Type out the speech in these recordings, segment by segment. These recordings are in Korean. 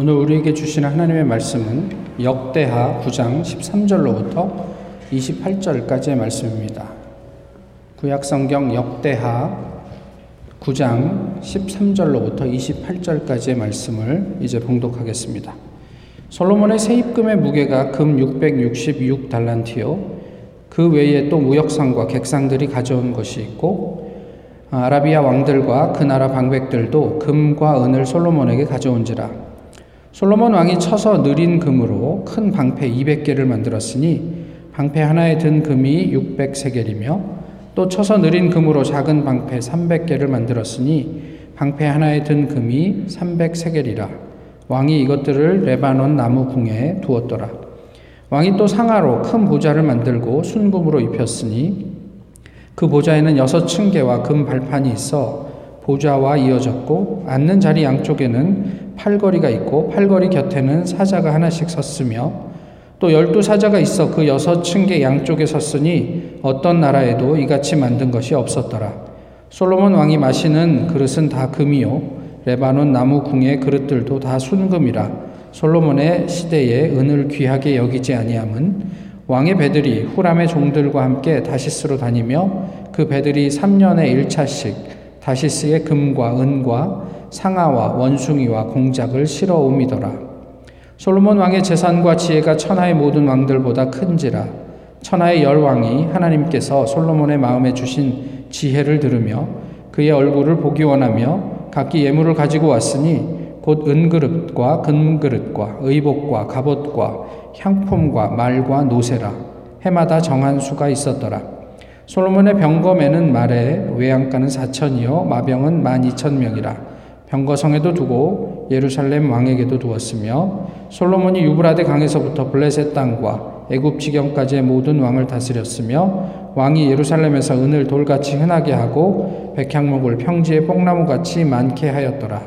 오늘 우리에게 주신 하나님의 말씀은 역대하 9장 13절로부터 28절까지의 말씀입니다. 구약성경 역대하 9장 13절로부터 28절까지의 말씀을 이제 봉독하겠습니다. 솔로몬의 세입금의 무게가 금 666달란트요. 그 외에 또 무역상과 객상들이 가져온 것이 있고 아라비아 왕들과 그 나라 방백들도 금과 은을 솔로몬에게 가져온지라 솔로몬 왕이 쳐서 느린 금으로 큰 방패 200개를 만들었으니 방패 하나에 든 금이 600세겔이며 또 쳐서 느린 금으로 작은 방패 300개를 만들었으니 방패 하나에 든 금이 300세겔이라. 왕이 이것들을 레바논 나무 궁에 두었더라. 왕이 또 상하로 큰 보좌를 만들고 순금으로 입혔으니 그 보좌에는 여섯 층계와 금 발판이 있어 보좌와 이어졌고 앉는 자리 양쪽에는 팔걸이가 있고 팔걸이 곁에는 사자가 하나씩 섰으며 또 열두 사자가 있어 그 여섯 층계 양쪽에 섰으니 어떤 나라에도 이같이 만든 것이 없었더라. 솔로몬 왕이 마시는 그릇은 다 금이요 레바논 나무 궁의 그릇들도 다 순금이라 솔로몬의 시대에 은을 귀하게 여기지 아니함은 왕의 배들이 후람의 종들과 함께 다시스로 다니며 그 배들이 3년에 1차씩 다시스의 금과 은과 상아와 원숭이와 공작을 실어 옵니더라. 솔로몬 왕의 재산과 지혜가 천하의 모든 왕들보다 큰지라 천하의 열 왕이 하나님께서 솔로몬의 마음에 주신 지혜를 들으며 그의 얼굴을 보기 원하며 각기 예물을 가지고 왔으니 곧 은그릇과 금그릇과 의복과 갑옷과 향품과 말과 노새라 해마다 정한 수가 있었더라. 솔로몬의 병검에는 말에 외양가는 사천이요 마병은 만 이천 명이라 병거성에도 두고 예루살렘 왕에게도 두었으며 솔로몬이 유브라데 강에서부터 블레셋 땅과 애굽 지경까지의 모든 왕을 다스렸으며 왕이 예루살렘에서 은을 돌같이 흔하게 하고 백향목을 평지의 뽕나무같이 많게 하였더라.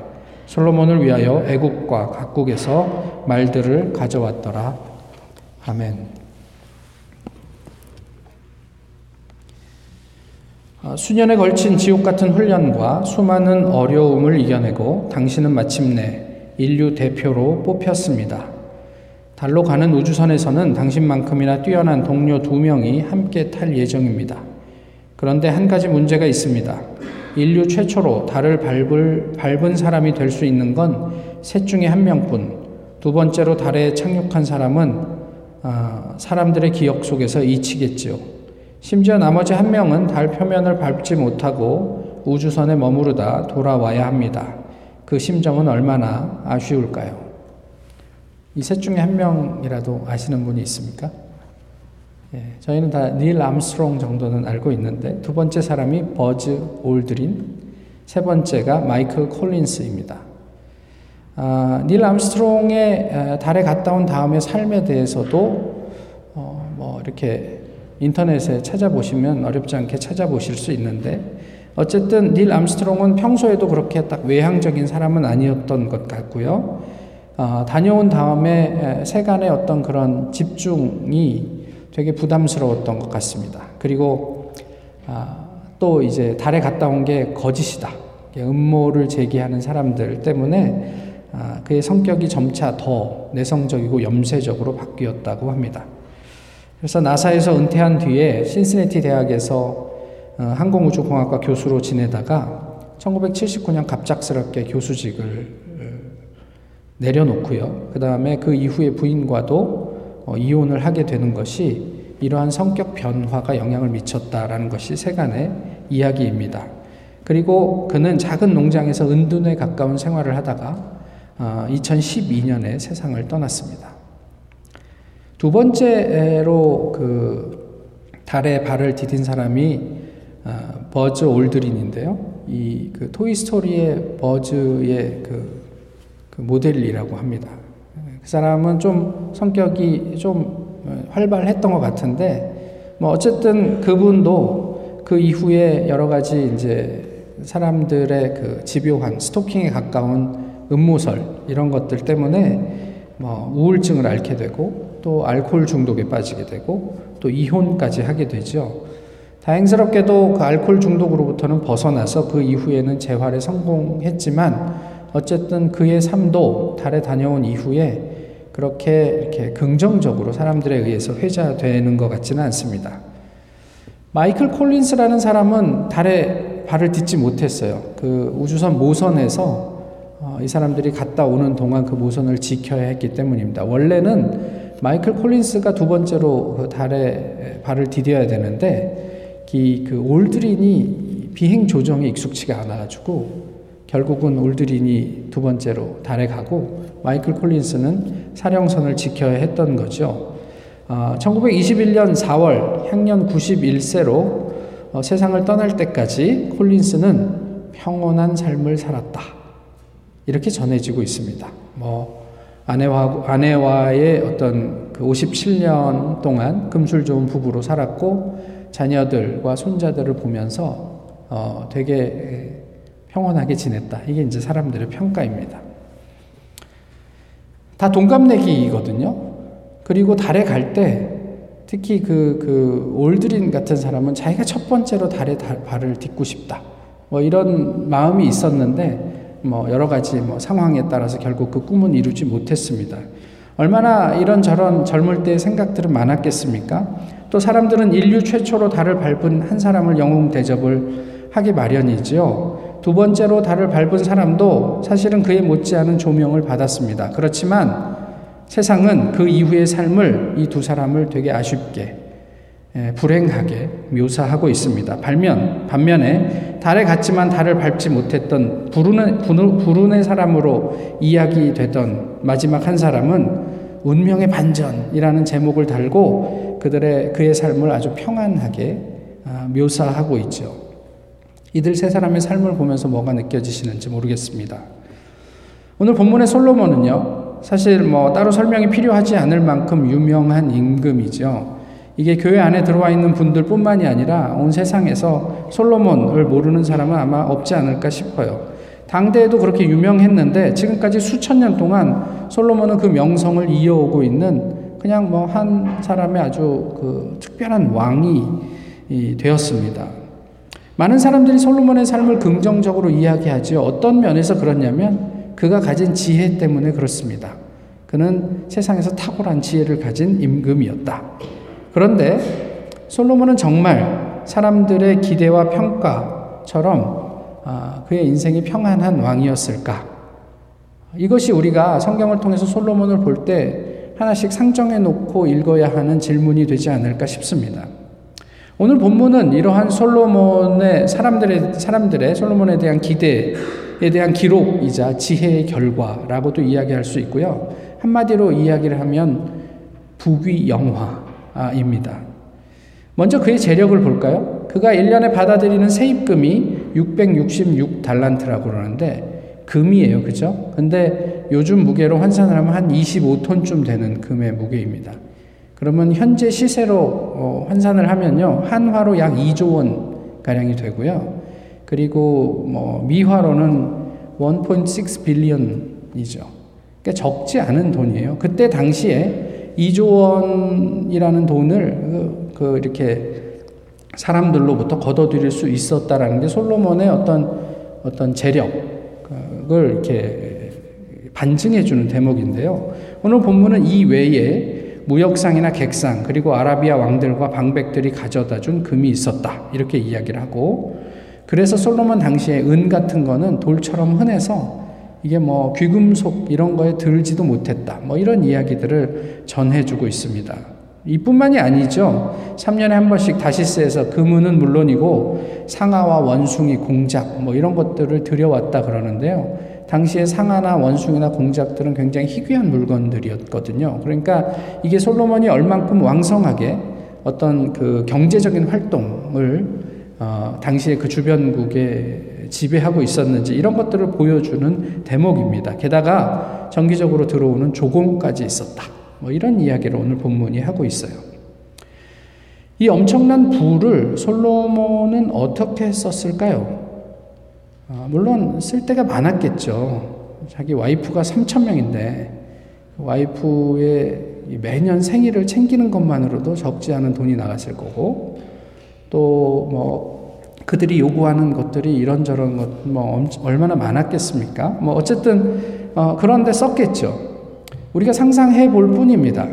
솔로몬을 위하여 애굽과 각국에서 말들을 가져왔더라. 아멘. 수년에 걸친 지옥 같은 훈련과 수많은 어려움을 이겨내고 당신은 마침내 인류 대표로 뽑혔습니다. 달로 가는 우주선에서는 당신만큼이나 뛰어난 동료 두 명이 함께 탈 예정입니다. 그런데 한 가지 문제가 있습니다. 인류 최초로 달을 밟을, 밟은 사람이 될 수 있는 건 셋 중에 한 명뿐. 두 번째로 달에 착륙한 사람은 어, 사람들의 기억 속에서 잊히겠지요. 심지어 나머지 한 명은 달 표면을 밟지 못하고 우주선에 머무르다 돌아와야 합니다. 그 심정은 얼마나 아쉬울까요? 이 셋 중에 한 명이라도 아시는 분이 있습니까? 예, 저희는 다 닐 암스트롱 정도는 알고 있는데 두 번째 사람이 버즈 올드린, 세 번째가 마이클 콜린스입니다. 아, 닐 암스트롱의 달에 갔다 온 다음의 삶에 대해서도 어, 뭐 이렇게 인터넷에 찾아보시면 어렵지 않게 찾아보실 수 있는데 어쨌든 닐 암스트롱은 평소에도 그렇게 딱 외향적인 사람은 아니었던 것 같고요. 어, 다녀온 다음에 세간의 어떤 그런 집중이 되게 부담스러웠던 것 같습니다. 그리고 아, 또 이제 달에 갔다 온 게 거짓이다. 음모를 제기하는 사람들 때문에 아, 그의 성격이 점차 더 내성적이고 염세적으로 바뀌었다고 합니다. 그래서 나사에서 은퇴한 뒤에 신시내티 대학에서 어, 항공우주공학과 교수로 지내다가 1979년 갑작스럽게 교수직을 어, 내려놓고요. 그 다음에 그 이후에 부인과도 어, 이혼을 하게 되는 것이 이러한 성격 변화가 영향을 미쳤다라는 것이 세간의 이야기입니다. 그리고 그는 작은 농장에서 은둔에 가까운 생활을 하다가 2012년에 세상을 떠났습니다. 두 번째로 그 달에 발을 디딘 사람이 아, 버즈 올드린인데요. 이 그 토이 스토리의 버즈의 그, 그 모델이라고 합니다. 그 사람은 좀 성격이 좀 활발했던 것 같은데 뭐 어쨌든 그분도 그 이후에 여러 가지 이제 사람들의 그 집요한 스토킹에 가까운 음모설 이런 것들 때문에 뭐 우울증을 앓게 되고 또 알코올 중독에 빠지게 되고 또 이혼까지 하게 되죠. 다행스럽게도 그 알코올 중독으로부터는 벗어나서 그 이후에는 재활에 성공했지만 어쨌든 그의 삶도 달에 다녀온 이후에 그렇게 이렇게 긍정적으로 사람들에 의해서 회자되는 것 같지는 않습니다. 마이클 콜린스라는 사람은 달에 발을 딛지 못했어요. 그 우주선 모선에서 어, 이 사람들이 갔다 오는 동안 그 모선을 지켜야 했기 때문입니다. 원래는 마이클 콜린스가 두 번째로 그 달에 발을 디뎌야 되는데 그 올드린이 비행 조정에 익숙치가 않아가지고 결국은 올드린이 두 번째로 달에 가고 마이클 콜린스는 사령선을 지켜야 했던 거죠. 어, 1921년 4월 향년 91세로 어, 세상을 떠날 때까지 콜린스는 평온한 삶을 살았다. 이렇게 전해지고 있습니다. 뭐 아내와 아내와의 어떤 그 57년 동안 금술 좋은 부부로 살았고 자녀들과 손자들을 보면서 어, 되게 평온하게 지냈다. 이게 이제 사람들의 평가입니다. 다 동갑내기거든요. 그리고 달에 갈 때 특히 그, 그 올드린 같은 사람은 자기가 첫 번째로 달에 발을 딛고 싶다. 뭐 이런 마음이 있었는데 뭐 여러 가지 뭐 상황에 따라서 결국 그 꿈은 이루지 못했습니다. 얼마나 이런저런 젊을 때 생각들은 많았겠습니까? 또 사람들은 인류 최초로 달을 밟은 한 사람을 영웅 대접을 하기 마련이지요. 두 번째로 달을 밟은 사람도 사실은 그에 못지않은 조명을 받았습니다. 그렇지만 세상은 그 이후의 삶을 이 두 사람을 되게 아쉽게 예, 불행하게 묘사하고 있습니다. 반면, 반면에 달에 갔지만 달을 밟지 못했던 불운의, 불운의 사람으로 이야기되던 마지막 한 사람은 운명의 반전이라는 제목을 달고 그들의 그의 삶을 아주 평안하게 아, 묘사하고 있죠. 이들 세 사람의 삶을 보면서 뭐가 느껴지시는지 모르겠습니다. 오늘 본문의 솔로몬은요, 사실 뭐 따로 설명이 필요하지 않을 만큼 유명한 임금이죠. 이게 교회 안에 들어와 있는 분들 뿐만이 아니라 온 세상에서 솔로몬을 모르는 사람은 아마 없지 않을까 싶어요. 당대에도 그렇게 유명했는데 지금까지 수천 년 동안 솔로몬은 그 명성을 이어오고 있는 그냥 뭐 한 사람의 아주 그 특별한 왕이 되었습니다. 많은 사람들이 솔로몬의 삶을 긍정적으로 이야기하지 어떤 면에서 그렇냐면 그가 가진 지혜 때문에 그렇습니다. 그는 세상에서 탁월한 지혜를 가진 임금이었다. 그런데 솔로몬은 정말 사람들의 기대와 평가처럼 아, 그의 인생이 평안한 왕이었을까? 이것이 우리가 성경을 통해서 솔로몬을 볼 때 하나씩 상정해 놓고 읽어야 하는 질문이 되지 않을까 싶습니다. 오늘 본문은 이러한 솔로몬의 사람들의 사람들의 솔로몬에 대한 기대에 대한 기록이자 지혜의 결과라고도 이야기할 수 있고요. 한마디로 이야기를 하면 부귀 영화 입니다. 먼저 그의 재력을 볼까요? 그가 1년에 받아들이는 세입금이 666달란트라고 그러는데 금이에요. 그죠? 근데 요즘 무게로 환산을 하면 한 25톤쯤 되는 금의 무게입니다. 그러면 현재 시세로 어, 환산을 하면요. 한화로 약 2조 원 가량이 되고요. 그리고 뭐 미화로는 1.6 빌리언이죠. 그러니까 적지 않은 돈이에요. 그때 당시에 2조 원이라는 돈을 그, 그 이렇게 사람들로부터 걷어들일 수 있었다라는 게 솔로몬의 어떤 어떤 재력을 이렇게 반증해 주는 대목인데요. 오늘 본문은 이 외에 무역상이나 객상 그리고 아라비아 왕들과 방백들이 가져다 준 금이 있었다. 이렇게 이야기를 하고 그래서 솔로몬 당시에 은 같은 거는 돌처럼 흔해서 이게 뭐 귀금속 이런 거에 들지도 못했다. 뭐 이런 이야기들을 전해주고 있습니다. 이뿐만이 아니죠. 3년에 한 번씩 다시스에서 금은은 물론이고 상아와 원숭이, 공작 뭐 이런 것들을 들여왔다 그러는데요. 당시에 상아나 원숭이나 공작들은 굉장히 희귀한 물건들이었거든요. 그러니까 이게 솔로몬이 얼만큼 왕성하게 어떤 그 경제적인 활동을 어, 당시에 그 주변국에 지배하고 있었는지 이런 것들을 보여주는 대목입니다. 게다가 정기적으로 들어오는 조공까지 있었다. 뭐 이런 이야기를 오늘 본문이 하고 있어요. 이 엄청난 부를 솔로몬은 어떻게 썼을까요? 아, 물론 쓸 때가 많았겠죠. 자기 와이프가 3천 명인데 그 와이프의 매년 생일을 챙기는 것만으로도 적지 않은 돈이 나갔을 거고 또뭐 그들이 요구하는 것들이 이런저런 것, 뭐, 얼마나 많았겠습니까? 뭐, 어쨌든, 어, 그런데 썼겠죠. 우리가 상상해 볼 뿐입니다.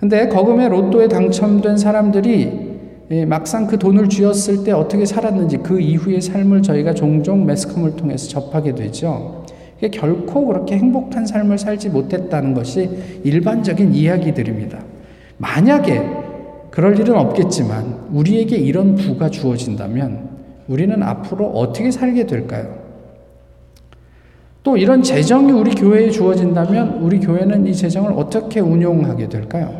근데 거금의 로또에 당첨된 사람들이 예, 막상 그 돈을 쥐었을 때 어떻게 살았는지 그 이후의 삶을 저희가 종종 매스컴을 통해서 접하게 되죠. 결코 그렇게 행복한 삶을 살지 못했다는 것이 일반적인 이야기들입니다. 만약에 그럴 일은 없겠지만 우리에게 이런 부가 주어진다면 우리는 앞으로 어떻게 살게 될까요? 또 이런 재정이 우리 교회에 주어진다면 우리 교회는 이 재정을 어떻게 운용하게 될까요?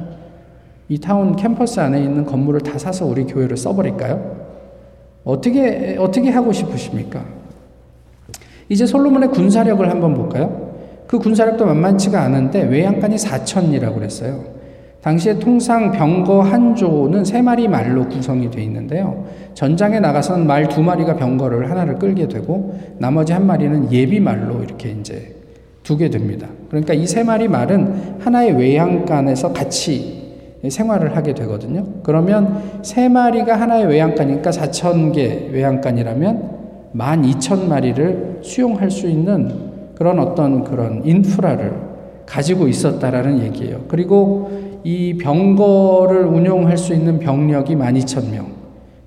이 타운 캠퍼스 안에 있는 건물을 다 사서 우리 교회를 써버릴까요? 어떻게, 어떻게 하고 싶으십니까? 이제 솔로몬의 군사력을 한번 볼까요? 그 군사력도 만만치가 않은데 외양간이 4천이라고 그랬어요. 당시에 통상 병거 한 조는 세 마리 말로 구성이 되어 있는데요. 전장에 나가서는 말두 마리가 병거를 하나를 끌게 되고 나머지 한 마리는 예비 말로 이렇게 이제 두게 됩니다. 그러니까 이 세 마리 말은 하나의 외양간에서 같이 생활을 하게 되거든요. 그러면 세 마리가 하나의 외양간이니까 4천 개 외양간이라면 12,000마리를 수용할 수 있는 그런 어떤 그런 인프라를 가지고 있었다라는 얘기예요. 그리고 이 병거를 운용할 수 있는 병력이 12,000명.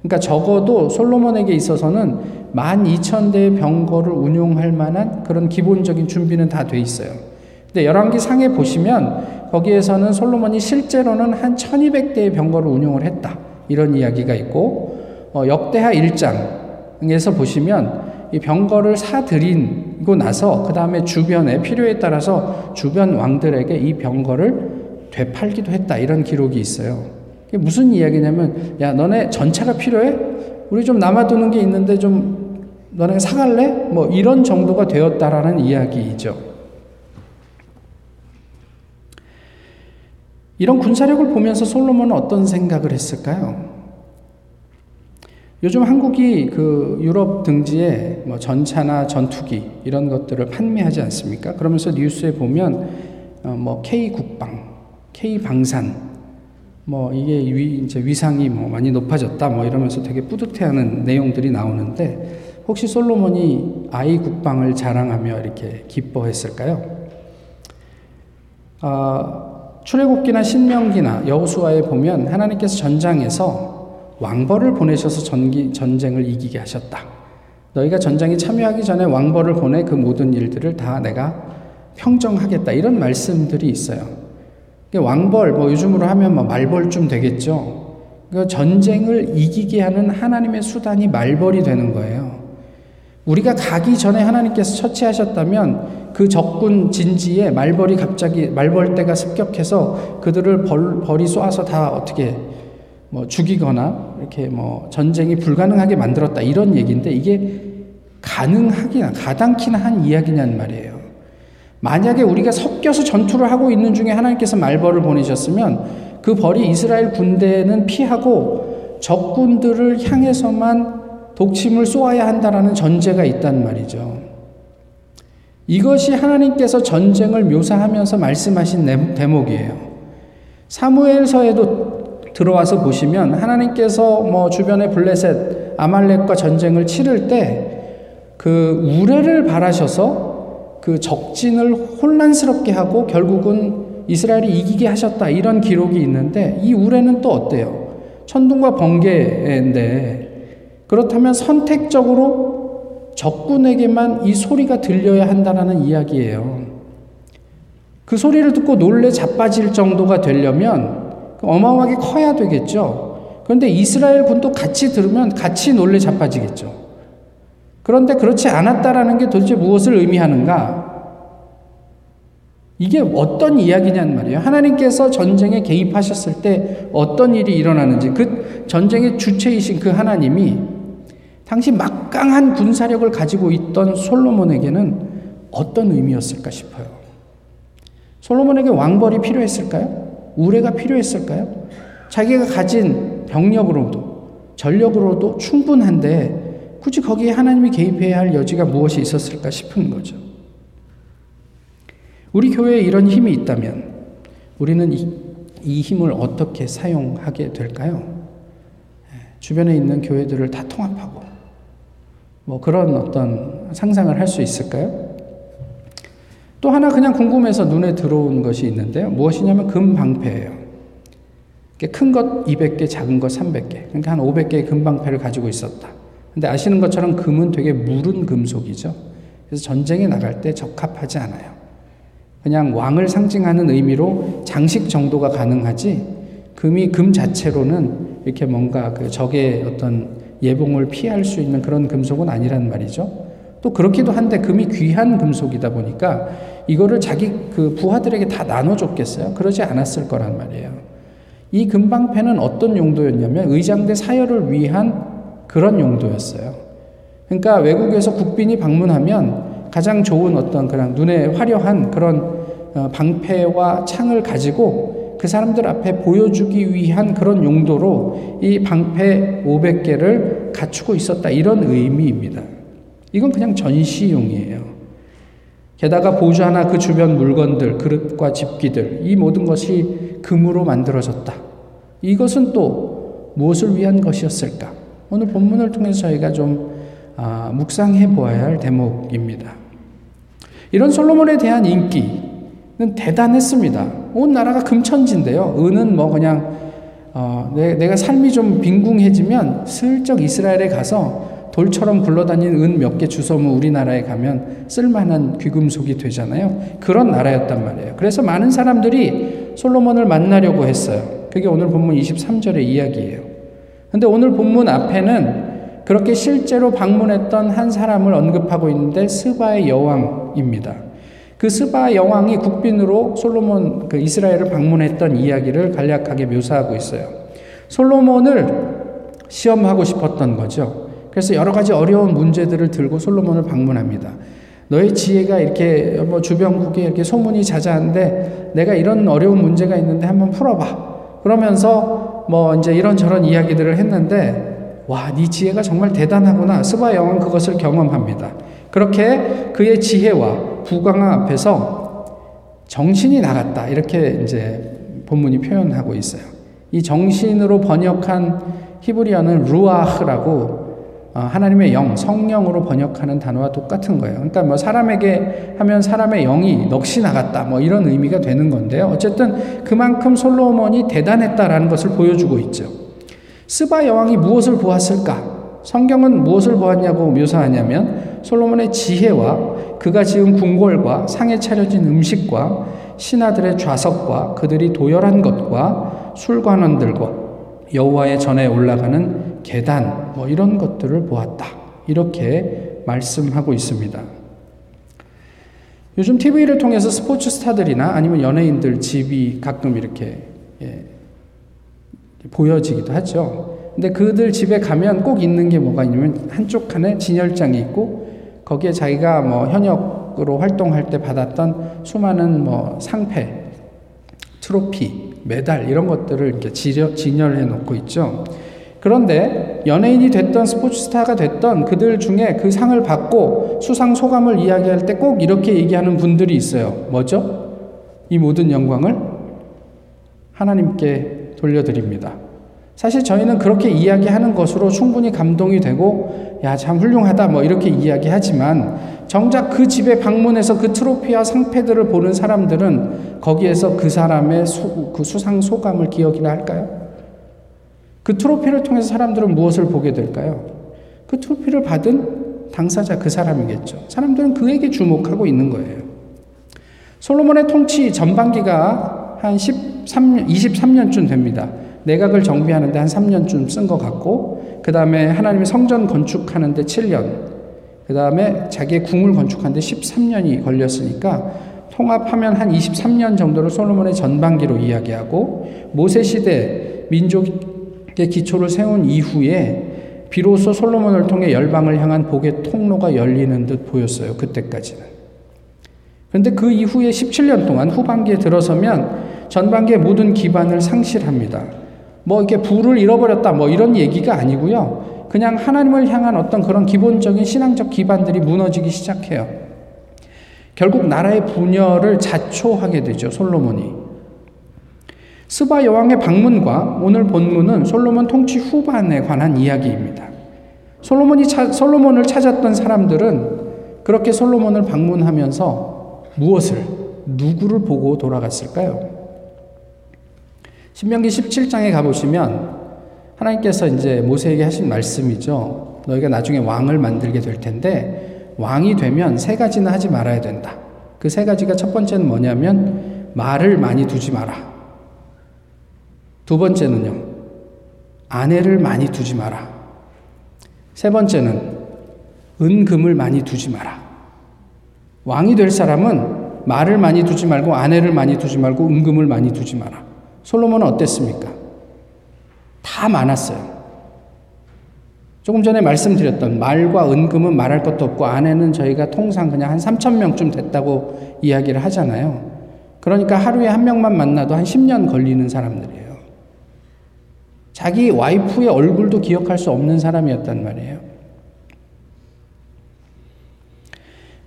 그러니까 적어도 솔로몬에게 있어서는 12,000대의 병거를 운용할 만한 그런 기본적인 준비는 다 돼 있어요. 근데 열왕기 상에 보시면 거기에서는 솔로몬이 실제로는 한 1200대의 병거를 운용을 했다. 이런 이야기가 있고 어, 역대하 1장에서 보시면 이 병거를 사들이고 나서 그 다음에 주변에 필요에 따라서 주변 왕들에게 이 병거를 되팔기도 했다. 이런 기록이 있어요. 그게 무슨 이야기냐면 야 너네 전차가 필요해? 우리 좀 남아두는 게 있는데 좀 너네 사갈래? 뭐 이런 정도가 되었다라는 이야기이죠. 이런 군사력을 보면서 솔로몬은 어떤 생각을 했을까요? 요즘 한국이 그 유럽 등지에 뭐 전차나 전투기 이런 것들을 판매하지 않습니까? 그러면서 뉴스에 보면 어 뭐 K 국방, K 방산 뭐 이게 위 이제 위상이 뭐 많이 높아졌다 뭐 이러면서 되게 뿌듯해하는 내용들이 나오는데 혹시 솔로몬이 아이 국방을 자랑하며 이렇게 기뻐했을까요? 아 출애굽기나 신명기나 여호수아에 보면 하나님께서 전장에서 왕벌을 보내셔서 전기, 전쟁을 이기게 하셨다. 너희가 전장에 참여하기 전에 왕벌을 보내 그 모든 일들을 다 내가 평정하겠다. 이런 말씀들이 있어요. 왕벌, 뭐 요즘으로 하면 뭐 말벌쯤 되겠죠. 그 전쟁을 이기게 하는 하나님의 수단이 말벌이 되는 거예요. 우리가 가기 전에 하나님께서 처치하셨다면 그 적군 진지에 말벌이 갑자기 말벌대가 습격해서 그들을 벌, 벌이 쏘아서 다 어떻게 뭐 죽이거나 이렇게 뭐 전쟁이 불가능하게 만들었다 이런 얘기인데 이게 가능하기나 가당키나 한 이야기냔 말이에요. 만약에 우리가 섞여서 전투를 하고 있는 중에 하나님께서 말벌을 보내셨으면 그 벌이 이스라엘 군대는 피하고 적군들을 향해서만 독침을 쏘아야 한다라는 전제가 있단 말이죠. 이것이 하나님께서 전쟁을 묘사하면서 말씀하신 대목이에요. 사무엘서에도 들어와서 보시면 하나님께서 뭐 주변의 블레셋 아말렉과 전쟁을 치를 때 그 우레를 바라셔서 그 적진을 혼란스럽게 하고 결국은 이스라엘이 이기게 하셨다 이런 기록이 있는데 이 우레는 또 어때요? 천둥과 번개인데 그렇다면 선택적으로 적군에게만 이 소리가 들려야 한다는 이야기예요. 그 소리를 듣고 놀래 자빠질 정도가 되려면 어마어마하게 커야 되겠죠. 그런데 이스라엘 군도 같이 들으면 같이 놀래 자빠지겠죠. 그런데 그렇지 않았다라는 게 도대체 무엇을 의미하는가? 이게 어떤 이야기냐는 말이에요. 하나님께서 전쟁에 개입하셨을 때 어떤 일이 일어나는지 그 전쟁의 주체이신 그 하나님이 당시 막강한 군사력을 가지고 있던 솔로몬에게는 어떤 의미였을까 싶어요. 솔로몬에게 왕벌이 필요했을까요? 우레가 필요했을까요? 자기가 가진 병력으로도 전력으로도 충분한데 굳이 거기에 하나님이 개입해야 할 여지가 무엇이 있었을까 싶은 거죠. 우리 교회에 이런 힘이 있다면 우리는 이, 이 힘을 어떻게 사용하게 될까요? 예, 주변에 있는 교회들을 다 통합하고 뭐 그런 어떤 상상을 할 수 있을까요? 또 하나 그냥 궁금해서 눈에 들어온 것이 있는데요. 무엇이냐면 금방패예요. 큰 것 200개, 작은 것 300개. 그러니까 한 500개의 금방패를 가지고 있었다. 근데 아시는 것처럼 금은 되게 무른 금속이죠. 그래서 전쟁에 나갈 때 적합하지 않아요. 그냥 왕을 상징하는 의미로 장식 정도가 가능하지 금이 금 자체로는 이렇게 뭔가 그 적의 어떤 예봉을 피할 수 있는 그런 금속은 아니란 말이죠. 또 그렇기도 한데 금이 귀한 금속이다 보니까 이거를 자기 그 부하들에게 다 나눠줬겠어요? 그러지 않았을 거란 말이에요. 이 금방패는 어떤 용도였냐면 의장대 사열을 위한 그런 용도였어요. 그러니까 외국에서 국빈이 방문하면 가장 좋은 어떤 그런 눈에 화려한 그런 어, 방패와 창을 가지고 그 사람들 앞에 보여주기 위한 그런 용도로 이 방패 500개를 갖추고 있었다. 이런 의미입니다. 이건 그냥 전시용이에요. 게다가 보주 하나 그 주변 물건들, 그릇과 집기들, 이 모든 것이 금으로 만들어졌다. 이것은 또 무엇을 위한 것이었을까? 오늘 본문을 통해서 저희가 좀 아, 묵상해 보아야 할 대목입니다. 이런 솔로몬에 대한 인기는 대단했습니다. 온 나라가 금천지인데요. 은은 뭐 그냥 어, 내, 가 삶이 좀 빈궁해지면 슬쩍 이스라엘에 가서 돌처럼 굴러다니는 은 몇 개 주워면 우리나라에 가면 쓸만한 귀금속이 되잖아요. 그런 나라였단 말이에요. 그래서 많은 사람들이 솔로몬을 만나려고 했어요. 그게 오늘 본문 23절의 이야기예요. 근데 오늘 본문 앞에는 그렇게 실제로 방문했던 한 사람을 언급하고 있는데 스바의 여왕입니다. 그 스바 여왕이 국빈으로 솔로몬 그 이스라엘을 방문했던 이야기를 간략하게 묘사하고 있어요. 솔로몬을 시험하고 싶었던 거죠. 그래서 여러 가지 어려운 문제들을 들고 솔로몬을 방문합니다. 너의 지혜가 이렇게 뭐 주변국에 이렇게 소문이 자자한데 내가 이런 어려운 문제가 있는데 한번 풀어봐. 그러면서 뭐 이제 이런저런 이야기들을 했는데 와, 네 지혜가 정말 대단하구나. 스바 영은 그것을 경험합니다. 그렇게 그의 지혜와 부강함 앞에서 정신이 나갔다. 이렇게 이제 본문이 표현하고 있어요. 이 정신으로 번역한 히브리어는 루아흐라고 어, 하나님의 영, 성령으로 번역하는 단어와 똑같은 거예요. 그러니까 뭐 사람에게 하면 사람의 영이 넋이 나갔다. 뭐 이런 의미가 되는 건데요. 어쨌든 그만큼 솔로몬이 대단했다라는 것을 보여주고 있죠. 스바 여왕이 무엇을 보았을까? 성경은 무엇을 보았냐고 묘사하냐면 솔로몬의 지혜와 그가 지은 궁궐과 상에 차려진 음식과 신하들의 좌석과 그들이 도열한 것과 술관원들과 여호와의 전에 올라가는 계단 뭐 이런 것들을 보았다. 이렇게 말씀하고 있습니다. 요즘 TV를 통해서 스포츠 스타들이나 아니면 연예인들 집이 가끔 이렇게 예, 보여지기도 하죠. 근데 그들 집에 가면 꼭 있는 게 뭐가 있냐면 한쪽 칸에 진열장이 있고 거기에 자기가 뭐 현역으로 활동할 때 받았던 수많은 뭐 상패, 트로피, 메달 이런 것들을 이렇게 진열해 놓고 있죠. 그런데 연예인이 됐던 스포츠 스타가 됐던 그들 중에 그 상을 받고 수상 소감을 이야기할 때 꼭 이렇게 얘기하는 분들이 있어요. 뭐죠? 이 모든 영광을 하나님께 돌려드립니다. 사실 저희는 그렇게 이야기하는 것으로 충분히 감동이 되고, 야, 참 훌륭하다, 뭐 이렇게 이야기하지만, 정작 그 집에 방문해서 그 트로피와 상패들을 보는 사람들은 거기에서 그 사람의 소, 그 수상 소감을 기억이나 할까요? 그 트로피를 통해서 사람들은 무엇을 보게 될까요? 그 트로피를 받은 당사자 그 사람이겠죠. 사람들은 그에게 주목하고 있는 거예요. 솔로몬의 통치 전반기가 한 13, 23년쯤 됩니다. 내각을 정비하는데 한 3년쯤 쓴 것 같고, 그 다음에 하나님의 성전 건축하는데 7년, 그 다음에 자기의 궁을 건축하는데 13년이 걸렸으니까, 통합하면 한 23년 정도를 솔로몬의 전반기로 이야기하고, 모세 시대 민족 기초를 세운 이후에 비로소 솔로몬을 통해 열방을 향한 복의 통로가 열리는 듯 보였어요. 그때까지는. 그런데 그 이후에 17년 동안 후반기에 들어서면 전반기의 모든 기반을 상실합니다. 뭐 이렇게 부를 잃어버렸다 뭐 이런 얘기가 아니고요. 그냥 하나님을 향한 어떤 그런 기본적인 신앙적 기반들이 무너지기 시작해요. 결국 나라의 분열을 자초하게 되죠. 솔로몬이. 스바 여왕의 방문과 오늘 본문은 솔로몬 통치 후반에 관한 이야기입니다. 솔로몬이 차, 솔로몬을 찾았던 사람들은 그렇게 솔로몬을 방문하면서 무엇을 누구를 보고 돌아갔을까요? 신명기 17장에 가보시면 하나님께서 이제 모세에게 하신 말씀이죠. 너희가 나중에 왕을 만들게 될 텐데 왕이 되면 세 가지는 하지 말아야 된다. 그 세 가지가 첫 번째는 뭐냐면 말을 많이 두지 마라. 두 번째는요. 아내를 많이 두지 마라. 세 번째는 은금을 많이 두지 마라. 왕이 될 사람은 말을 많이 두지 말고 아내를 많이 두지 말고 은금을 많이 두지 마라. 솔로몬은 어땠습니까? 다 많았어요. 조금 전에 말씀드렸던 말과 은금은 말할 것도 없고 아내는 저희가 통상 그냥 한 3천 명쯤 됐다고 이야기를 하잖아요. 그러니까 하루에 한 명만 만나도 한 10년 걸리는 사람들이에요. 자기 와이프의 얼굴도 기억할 수 없는 사람이었단 말이에요.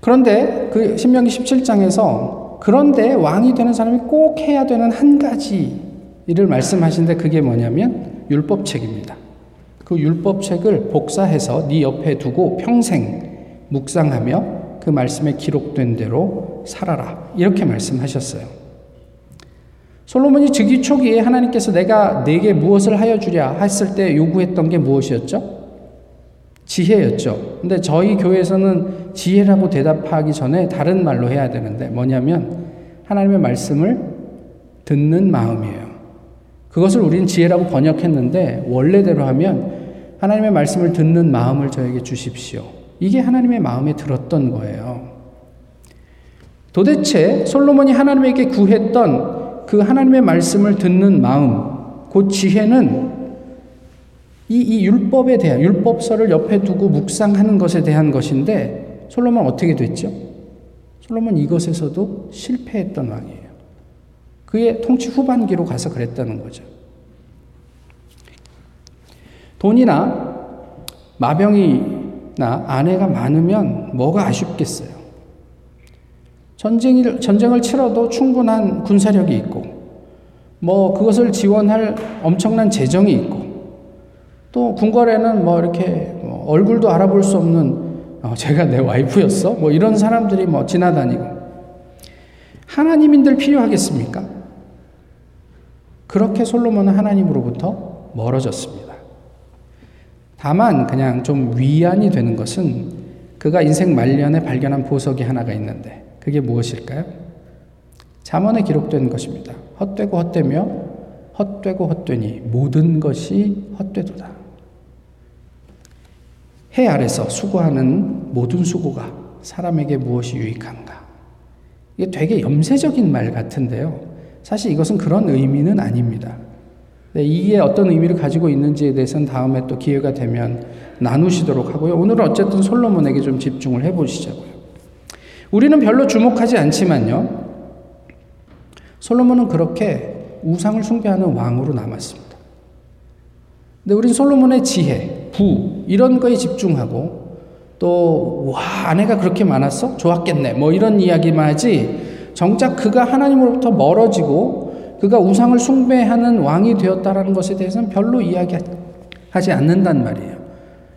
그런데 그 신명기 17장에서 그런데 왕이 되는 사람이 꼭 해야 되는 한 가지 일을 말씀하신데 그게 뭐냐면 율법책입니다. 그 율법책을 복사해서 네 옆에 두고 평생 묵상하며 그 말씀에 기록된 대로 살아라. 이렇게 말씀하셨어요. 솔로몬이 즉위 초기에 하나님께서 내가 내게 무엇을 하여 주랴 했을 때 요구했던 게 무엇이었죠? 지혜였죠. 근데 저희 교회에서는 지혜라고 대답하기 전에 다른 말로 해야 되는데 뭐냐면 하나님의 말씀을 듣는 마음이에요. 그것을 우리는 지혜라고 번역했는데 원래대로 하면 하나님의 말씀을 듣는 마음을 저에게 주십시오. 이게 하나님의 마음에 들었던 거예요. 도대체 솔로몬이 하나님에게 구했던 그 하나님의 말씀을 듣는 마음, 그 지혜는 이, 이 율법에 대한, 율법서를 옆에 두고 묵상하는 것에 대한 것인데 솔로몬 어떻게 됐죠? 솔로몬 이것에서도 실패했던 왕이에요. 그의 통치 후반기로 가서 그랬다는 거죠. 돈이나 마병이나 아내가 많으면 뭐가 아쉽겠어요. 전쟁을, 전쟁을 치러도 충분한 군사력이 있고, 뭐 그것을 지원할 엄청난 재정이 있고, 또 궁궐에는 뭐 이렇게 뭐 얼굴도 알아볼 수 없는 어, 제가 내 와이프였어? 뭐 이런 사람들이 뭐 지나다니고. 하나님인들 필요하겠습니까? 그렇게 솔로몬은 하나님으로부터 멀어졌습니다. 다만 그냥 좀 위안이 되는 것은 그가 인생 말년에 발견한 보석이 하나가 있는데 그게 무엇일까요? 잠언에 기록된 것입니다. 헛되고 헛되며 헛되고 헛되니 모든 것이 헛되도다. 해 아래서 수고하는 모든 수고가 사람에게 무엇이 유익한가? 이게 되게 염세적인 말 같은데요. 사실 이것은 그런 의미는 아닙니다. 네, 이게 어떤 의미를 가지고 있는지에 대해서는 다음에 또 기회가 되면 나누시도록 하고요. 오늘은 어쨌든 솔로몬에게 좀 집중을 해보시자고요. 우리는 별로 주목하지 않지만요. 솔로몬은 그렇게 우상을 숭배하는 왕으로 남았습니다. 근데 우린 솔로몬의 지혜, 부, 이런 거에 집중하고 또, 와, 아내가 그렇게 많았어? 좋았겠네. 뭐 이런 이야기만 하지, 정작 그가 하나님으로부터 멀어지고 그가 우상을 숭배하는 왕이 되었다라는 것에 대해서는 별로 이야기하지 않는단 말이에요.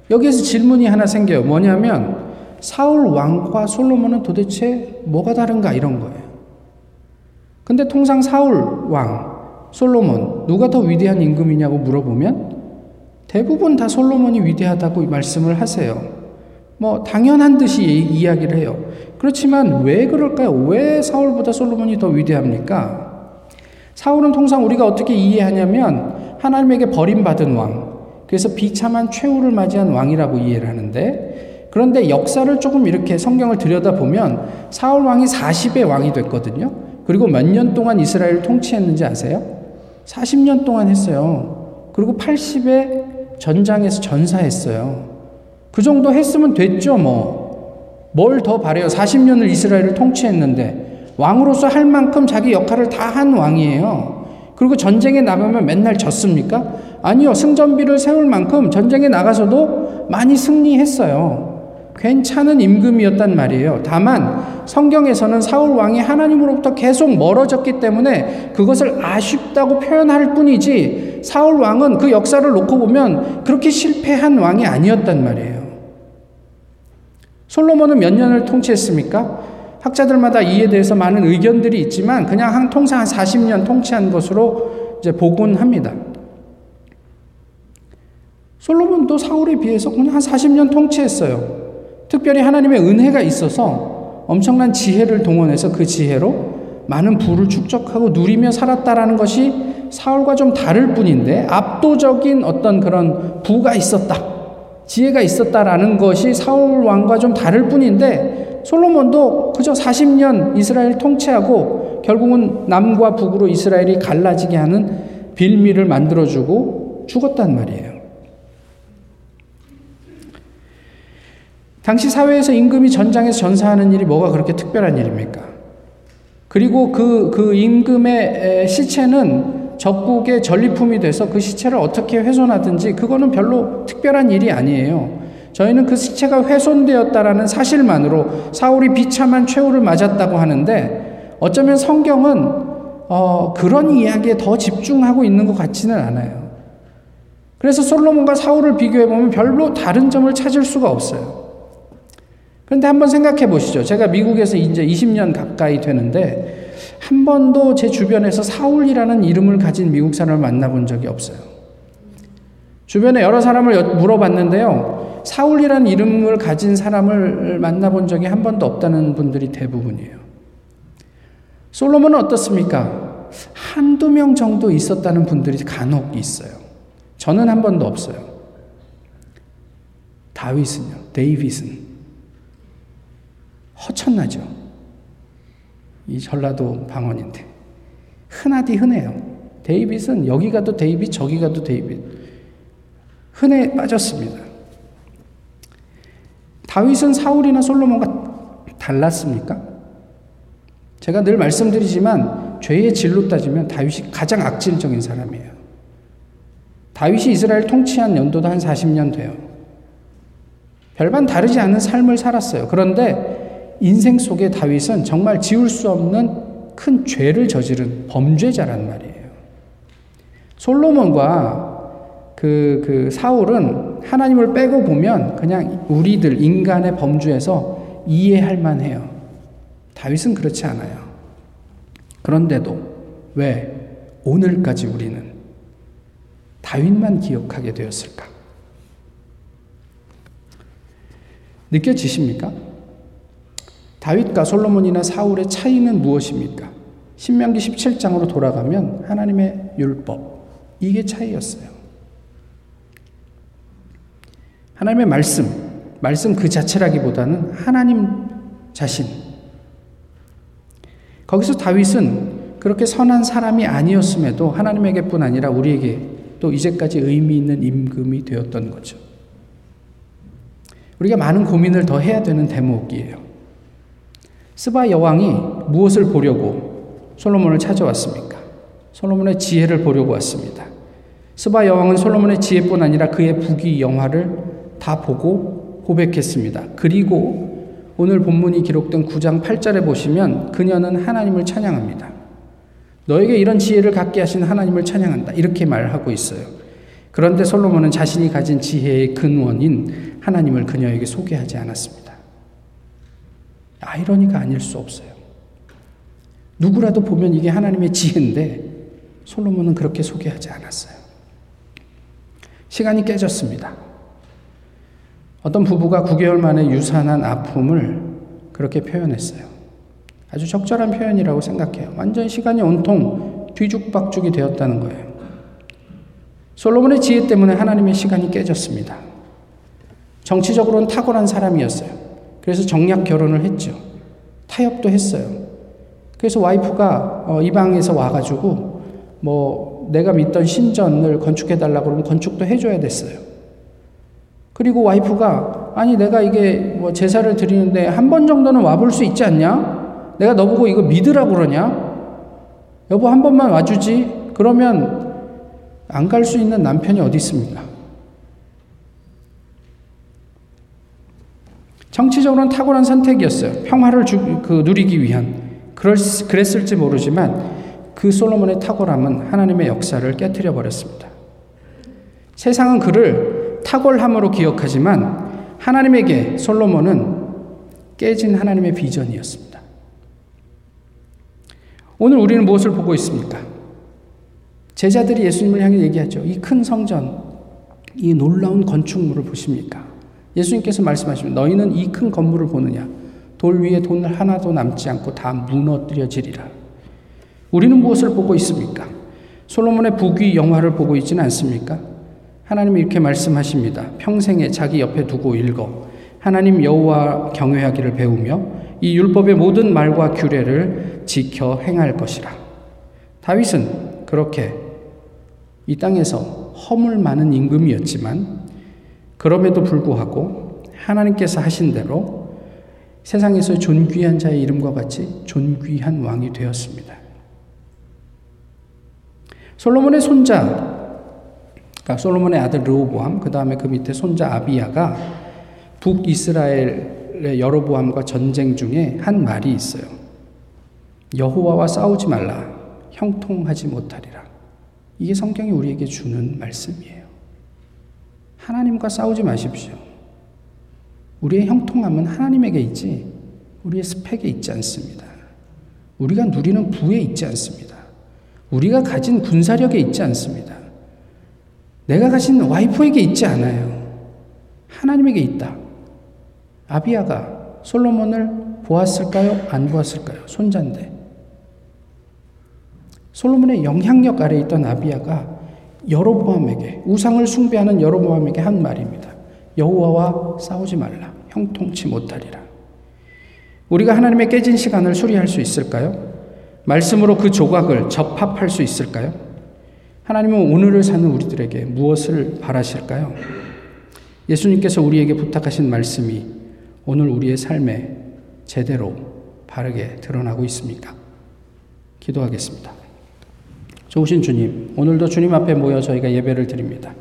여기에서 질문이 하나 생겨요. 뭐냐면 사울 왕과 솔로몬은 도대체 뭐가 다른가 이런 거예요. 근데 통상 사울 왕, 솔로몬 누가 더 위대한 임금이냐고 물어보면 대부분 다 솔로몬이 위대하다고 말씀을 하세요. 뭐 당연한 듯이 이야기를 해요. 그렇지만 왜 그럴까요? 왜 사울보다 솔로몬이 더 위대합니까? 사울은 통상 우리가 어떻게 이해하냐면 하나님에게 버림받은 왕, 그래서 비참한 최후를 맞이한 왕이라고 이해를 하는데 그런데 역사를 조금 이렇게 성경을 들여다보면 사울 왕이 40의 왕이 됐거든요. 그리고 몇 년 동안 이스라엘을 통치했는지 아세요? 40년 동안 했어요. 그리고 80의 전장에서 전사했어요. 그 정도 했으면 됐죠, 뭐. 뭘 더 바래요? 40년을 이스라엘을 통치했는데 왕으로서 할 만큼 자기 역할을 다 한 왕이에요. 그리고 전쟁에 나가면 맨날 졌습니까? 아니요. 승전비를 세울 만큼 전쟁에 나가서도 많이 승리했어요. 괜찮은 임금이었단 말이에요. 다만 성경에서는 사울 왕이 하나님으로부터 계속 멀어졌기 때문에 그것을 아쉽다고 표현할 뿐이지 사울 왕은 그 역사를 놓고 보면 그렇게 실패한 왕이 아니었단 말이에요. 솔로몬은 몇 년을 통치했습니까? 학자들마다 이에 대해서 많은 의견들이 있지만 그냥 한 통상 한 40년 통치한 것으로 이제 보곤 합니다. 솔로몬도 사울에 비해서 그냥 한 40년 통치했어요. 특별히 하나님의 은혜가 있어서 엄청난 지혜를 동원해서 그 지혜로 많은 부를 축적하고 누리며 살았다라는 것이 사울과 좀 다를 뿐인데 압도적인 어떤 그런 부가 있었다. 지혜가 있었다라는 것이 사울 왕과 좀 다를 뿐인데 솔로몬도 그저 40년 이스라엘 통치하고 결국은 남과 북으로 이스라엘이 갈라지게 하는 빌미를 만들어주고 죽었단 말이에요. 당시 사회에서 임금이 전장에서 전사하는 일이 뭐가 그렇게 특별한 일입니까? 그리고 그, 그 임금의 시체는 적국의 전리품이 돼서 그 시체를 어떻게 훼손하든지 그거는 별로 특별한 일이 아니에요. 저희는 그 시체가 훼손되었다라는 사실만으로 사울이 비참한 최후를 맞았다고 하는데 어쩌면 성경은 어, 그런 이야기에 더 집중하고 있는 것 같지는 않아요. 그래서 솔로몬과 사울을 비교해 보면 별로 다른 점을 찾을 수가 없어요. 그런데 한번 생각해 보시죠. 제가 미국에서 이제 20년 가까이 되는데 한 번도 제 주변에서 사울이라는 이름을 가진 미국 사람을 만나본 적이 없어요. 주변에 여러 사람을 물어봤는데요. 사울이라는 이름을 가진 사람을 만나본 적이 한 번도 없다는 분들이 대부분이에요. 솔로몬은 어떻습니까? 한두 명 정도 있었다는 분들이 간혹 있어요. 저는 한 번도 없어요. 다윗은요, 데이빗은. 허천나죠. 이 전라도 방언인데. 흔하디 흔해요. 데이빗은 여기 가도 데이빗, 저기 가도 데이빗. 흔해 빠졌습니다. 다윗은 사울이나 솔로몬과 달랐습니까? 제가 늘 말씀드리지만 죄의 질로 따지면 다윗이 가장 악질적인 사람이에요. 다윗이 이스라엘 통치한 연도도 한 40년 돼요. 별반 다르지 않은 삶을 살았어요. 그런데 인생 속에 다윗은 정말 지울 수 없는 큰 죄를 저지른 범죄자란 말이에요. 솔로몬과 그, 그 사울은 하나님을 빼고 보면 그냥 우리들 인간의 범주에서 이해할 만해요. 다윗은 그렇지 않아요. 그런데도 왜 오늘까지 우리는 다윗만 기억하게 되었을까? 느껴지십니까? 다윗과 솔로몬이나 사울의 차이는 무엇입니까? 신명기 17장으로 돌아가면 하나님의 율법, 이게 차이였어요. 하나님의 말씀, 말씀 그 자체라기보다는 하나님 자신. 거기서 다윗은 그렇게 선한 사람이 아니었음에도 하나님에게뿐 아니라 우리에게 또 이제까지 의미 있는 임금이 되었던 거죠. 우리가 많은 고민을 더 해야 되는 대목이에요. 스바 여왕이 무엇을 보려고 솔로몬을 찾아왔습니까? 솔로몬의 지혜를 보려고 왔습니다. 스바 여왕은 솔로몬의 지혜뿐 아니라 그의 부귀 영화를 다 보고 고백했습니다. 그리고 오늘 본문이 기록된 9장 8절에 보시면 그녀는 하나님을 찬양합니다. 너에게 이런 지혜를 갖게 하신 하나님을 찬양한다. 이렇게 말하고 있어요. 그런데 솔로몬은 자신이 가진 지혜의 근원인 하나님을 그녀에게 소개하지 않았습니다. 아이러니가 아닐 수 없어요. 누구라도 보면 이게 하나님의 지혜인데 솔로몬은 그렇게 소개하지 않았어요. 시간이 깨졌습니다. 어떤 부부가 9개월 만에 유산한 아픔을 그렇게 표현했어요. 아주 적절한 표현이라고 생각해요. 완전 시간이 온통 뒤죽박죽이 되었다는 거예요. 솔로몬의 지혜 때문에 하나님의 시간이 깨졌습니다. 정치적으로는 탁월한 사람이었어요. 그래서 정략 결혼을 했죠. 타협도 했어요. 그래서 와이프가 어, 이방에서 와가지고 뭐 내가 믿던 신전을 건축해달라고 그러면 건축도 해줘야 됐어요. 그리고 와이프가 아니 내가 이게 뭐 제사를 드리는데 한 번 정도는 와볼 수 있지 않냐? 내가 너 보고 이거 믿으라고 그러냐? 여보 한 번만 와주지? 그러면 안 갈 수 있는 남편이 어디 있습니까? 정치적으로는 탁월한 선택이었어요. 평화를 주, 그, 누리기 위한. 그럴, 그랬을지 모르지만 그 솔로몬의 탁월함은 하나님의 역사를 깨뜨려 버렸습니다. 세상은 그를 탁월함으로 기억하지만 하나님에게 솔로몬은 깨진 하나님의 비전이었습니다. 오늘 우리는 무엇을 보고 있습니까? 제자들이 예수님을 향해 얘기하죠. 이 큰 성전, 이 놀라운 건축물을 보십니까? 예수님께서 말씀하시면 너희는 이 큰 건물을 보느냐? 돌 위에 돈 하나도 남지 않고 다 무너뜨려지리라. 우리는 무엇을 보고 있습니까? 솔로몬의 부귀 영화를 보고 있지는 않습니까? 하나님이 이렇게 말씀하십니다. 평생에 자기 옆에 두고 읽어 하나님 여호와 경외하기를 배우며 이 율법의 모든 말과 규례를 지켜 행할 것이라. 다윗은 그렇게 이 땅에서 허물 많은 임금이었지만 그럼에도 불구하고 하나님께서 하신 대로 세상에서 존귀한 자의 이름과 같이 존귀한 왕이 되었습니다. 솔로몬의 손자, 그러니까 솔로몬의 아들 르호보암, 그 다음에 그 밑에 손자 아비야가 북이스라엘의 여로보암과 전쟁 중에 한 말이 있어요. 여호와와 싸우지 말라, 형통하지 못하리라. 이게 성경이 우리에게 주는 말씀이에요. 하나님과 싸우지 마십시오. 우리의 형통함은 하나님에게 있지, 우리의 스펙에 있지 않습니다. 우리가 누리는 부에 있지 않습니다. 우리가 가진 군사력에 있지 않습니다. 내가 가진 와이프에게 있지 않아요. 하나님에게 있다. 아비아가 솔로몬을 보았을까요? 안 보았을까요? 손자인데. 솔로몬의 영향력 아래 있던 아비아가 여로보암에게 우상을 숭배하는 여로보암에게 한 말입니다. 여호와와 싸우지 말라. 형통치 못하리라. 우리가 하나님의 깨진 시간을 수리할 수 있을까요? 말씀으로 그 조각을 접합할 수 있을까요? 하나님은 오늘을 사는 우리들에게 무엇을 바라실까요? 예수님께서 우리에게 부탁하신 말씀이 오늘 우리의 삶에 제대로 바르게 드러나고 있습니까? 기도하겠습니다. 좋으신 주님, 오늘도 주님 앞에 모여 저희가 예배를 드립니다.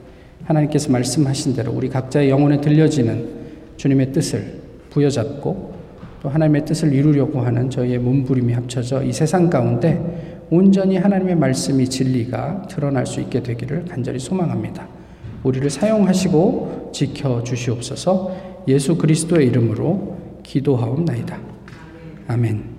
하나님께서 말씀하신 대로 우리 각자의 영혼에 들려지는 주님의 뜻을 부여잡고 또 하나님의 뜻을 이루려고 하는 저희의 몸부림이 합쳐져 이 세상 가운데 온전히 하나님의 말씀이 진리가 드러날 수 있게 되기를 간절히 소망합니다. 우리를 사용하시고 지켜 주시옵소서 예수 그리스도의 이름으로 기도하옵나이다. 아멘.